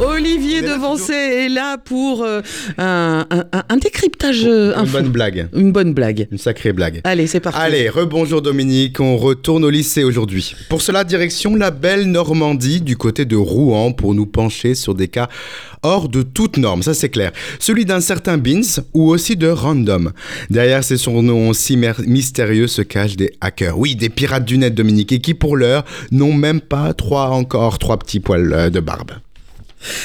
Olivier Devancé est là pour euh, un, décryptage. Euh, une bonne blague. Une bonne blague. Une sacrée blague. Allez, c'est parti. Allez, rebonjour Dominique, on retourne au lycée aujourd'hui. Pour cela, direction la belle Normandie du côté de Rouen pour nous pencher sur des cas hors de toute norme, ça c'est clair. Celui d'un certain Beans ou aussi de Random. Derrière ces surnoms si mystérieux se cachent des hackers. Oui, des pirates du net Dominique et qui pour l'heure n'ont même pas trois encore trois petits poils euh, de barbe.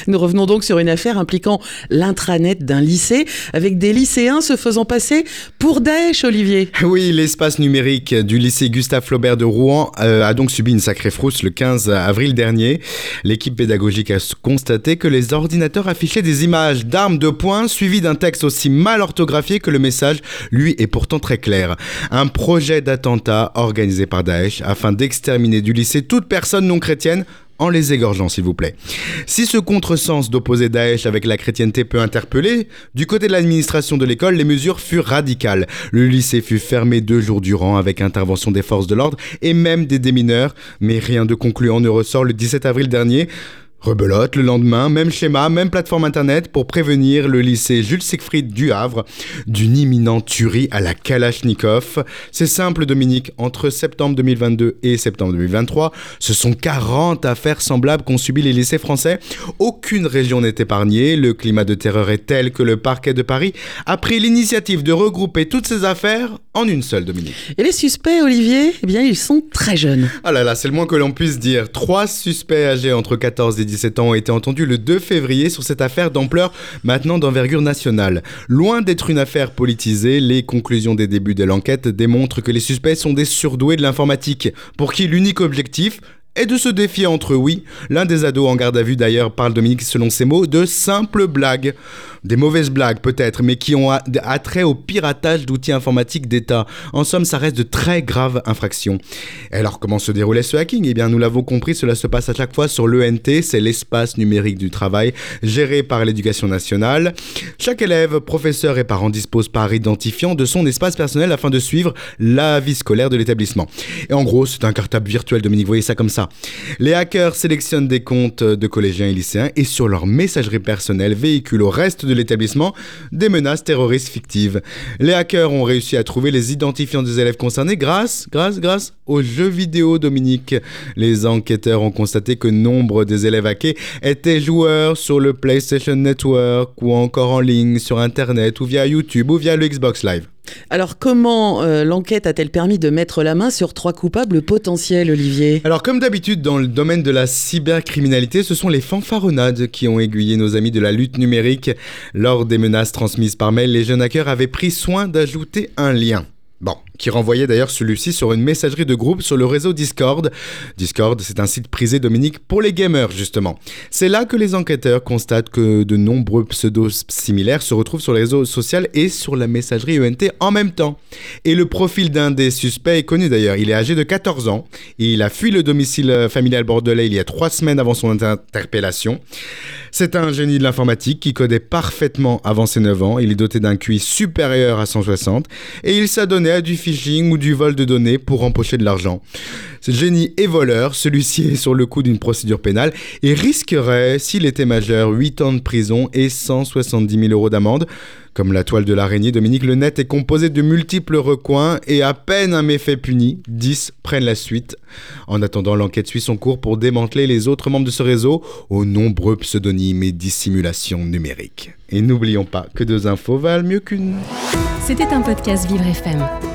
Nous revenons donc sur une affaire impliquant l'intranet d'un lycée, avec des lycéens se faisant passer pour Daesh, Olivier. Oui, l'espace numérique du lycée Gustave Flaubert de Rouen euh, a donc subi une sacrée frousse le 15 avril dernier. L'équipe pédagogique a constaté que les ordinateurs affichaient des images d'armes de poing suivies d'un texte aussi mal orthographié que le message, lui, est pourtant très clair. Un projet d'attentat organisé par Daesh afin d'exterminer du lycée toute personne non chrétienne en les égorgeant, s'il vous plaît. Si ce contresens d'opposer Daesh avec la chrétienté peut interpeller, du côté de l'administration de l'école, les mesures furent radicales. Le lycée fut fermé deux jours durant avec intervention des forces de l'ordre et même des démineurs, mais rien de concluant ne ressort le 17 avril dernier. Rebelote, le lendemain, même schéma, même plateforme internet pour prévenir le lycée Jules Siegfried du Havre d'une imminente tuerie à la Kalachnikov. C'est simple Dominique, entre septembre 2022 et septembre 2023, ce sont 40 affaires semblables qu'ont subi les lycées français. Aucune région n'est épargnée, le climat de terreur est tel que le parquet de Paris a pris l'initiative de regrouper toutes ces affaires en une seule Dominique. Et les suspects Olivier, eh bien ils sont très jeunes. Ah là là, c'est le moins que l'on puisse dire. Trois suspects âgés entre 14 et 17 ans ont été entendus le 2 février sur cette affaire d'ampleur maintenant d'envergure nationale. Loin d'être une affaire politisée, les conclusions des débuts de l'enquête démontrent que les suspects sont des surdoués de l'informatique, pour qui l'unique objectif est de se défier entre eux. Oui, l'un des ados en garde à vue d'ailleurs parle Dominique selon ses mots de simples blagues. Des mauvaises blagues peut-être, mais qui ont attrait au piratage d'outils informatiques d'État. En somme, ça reste de très graves infractions. Alors, comment se déroulait ce hacking? Eh bien, nous l'avons compris, cela se passe à chaque fois sur l'ENT, c'est l'espace numérique du travail, géré par l'éducation nationale. Chaque élève, professeur et parent dispose par identifiant de son espace personnel afin de suivre la vie scolaire de l'établissement. Et en gros, c'est un cartable virtuel, Dominique, voyez ça comme ça. Les hackers sélectionnent des comptes de collégiens et lycéens et sur leur messagerie personnelle véhiculent au reste de l'établissement des menaces terroristes fictives. Les hackers ont réussi à trouver les identifiants des élèves concernés grâce, grâce, grâce aux jeux vidéo, Dominique. Les enquêteurs ont constaté que nombre des élèves hackés étaient joueurs sur le PlayStation Network ou encore en ligne sur Internet ou via YouTube ou via le Xbox Live. Alors comment euh, l'enquête a-t-elle permis de mettre la main sur trois coupables potentiels, Olivier? Alors comme d'habitude dans le domaine de la cybercriminalité, ce sont les fanfaronnades qui ont aiguillé nos amis de la lutte numérique. Lors des menaces transmises par mail, les jeunes hackers avaient pris soin d'ajouter un lien. Bon, qui renvoyait d'ailleurs celui-ci sur une messagerie de groupe sur le réseau Discord. Discord, c'est un site prisé, Dominique, pour les gamers, justement. C'est là que les enquêteurs constatent que de nombreux pseudos similaires se retrouvent sur le réseau social et sur la messagerie ENT en même temps. Et le profil d'un des suspects est connu d'ailleurs. Il est âgé de 14 ans il a fui le domicile familial bordelais il y a trois semaines avant son interpellation. C'est un génie de l'informatique qui codait parfaitement avant ses 9 ans. Il est doté d'un QI supérieur à 160 et il s'adonnait à du phishing ou du vol de données pour empocher de l'argent. Ce génie est voleur, celui-ci est sur le coup d'une procédure pénale et risquerait, s'il était majeur, 8 ans de prison et 170 000 euros d'amende. Comme la toile de l'araignée, Dominique Le Net est composé de multiples recoins et à peine un méfait puni, 10 prennent la suite. En attendant, l'enquête suit son cours pour démanteler les autres membres de ce réseau aux nombreux pseudonymes et dissimulations numériques. Et n'oublions pas que deux infos valent mieux qu'une. C'était un podcast Vivre FM.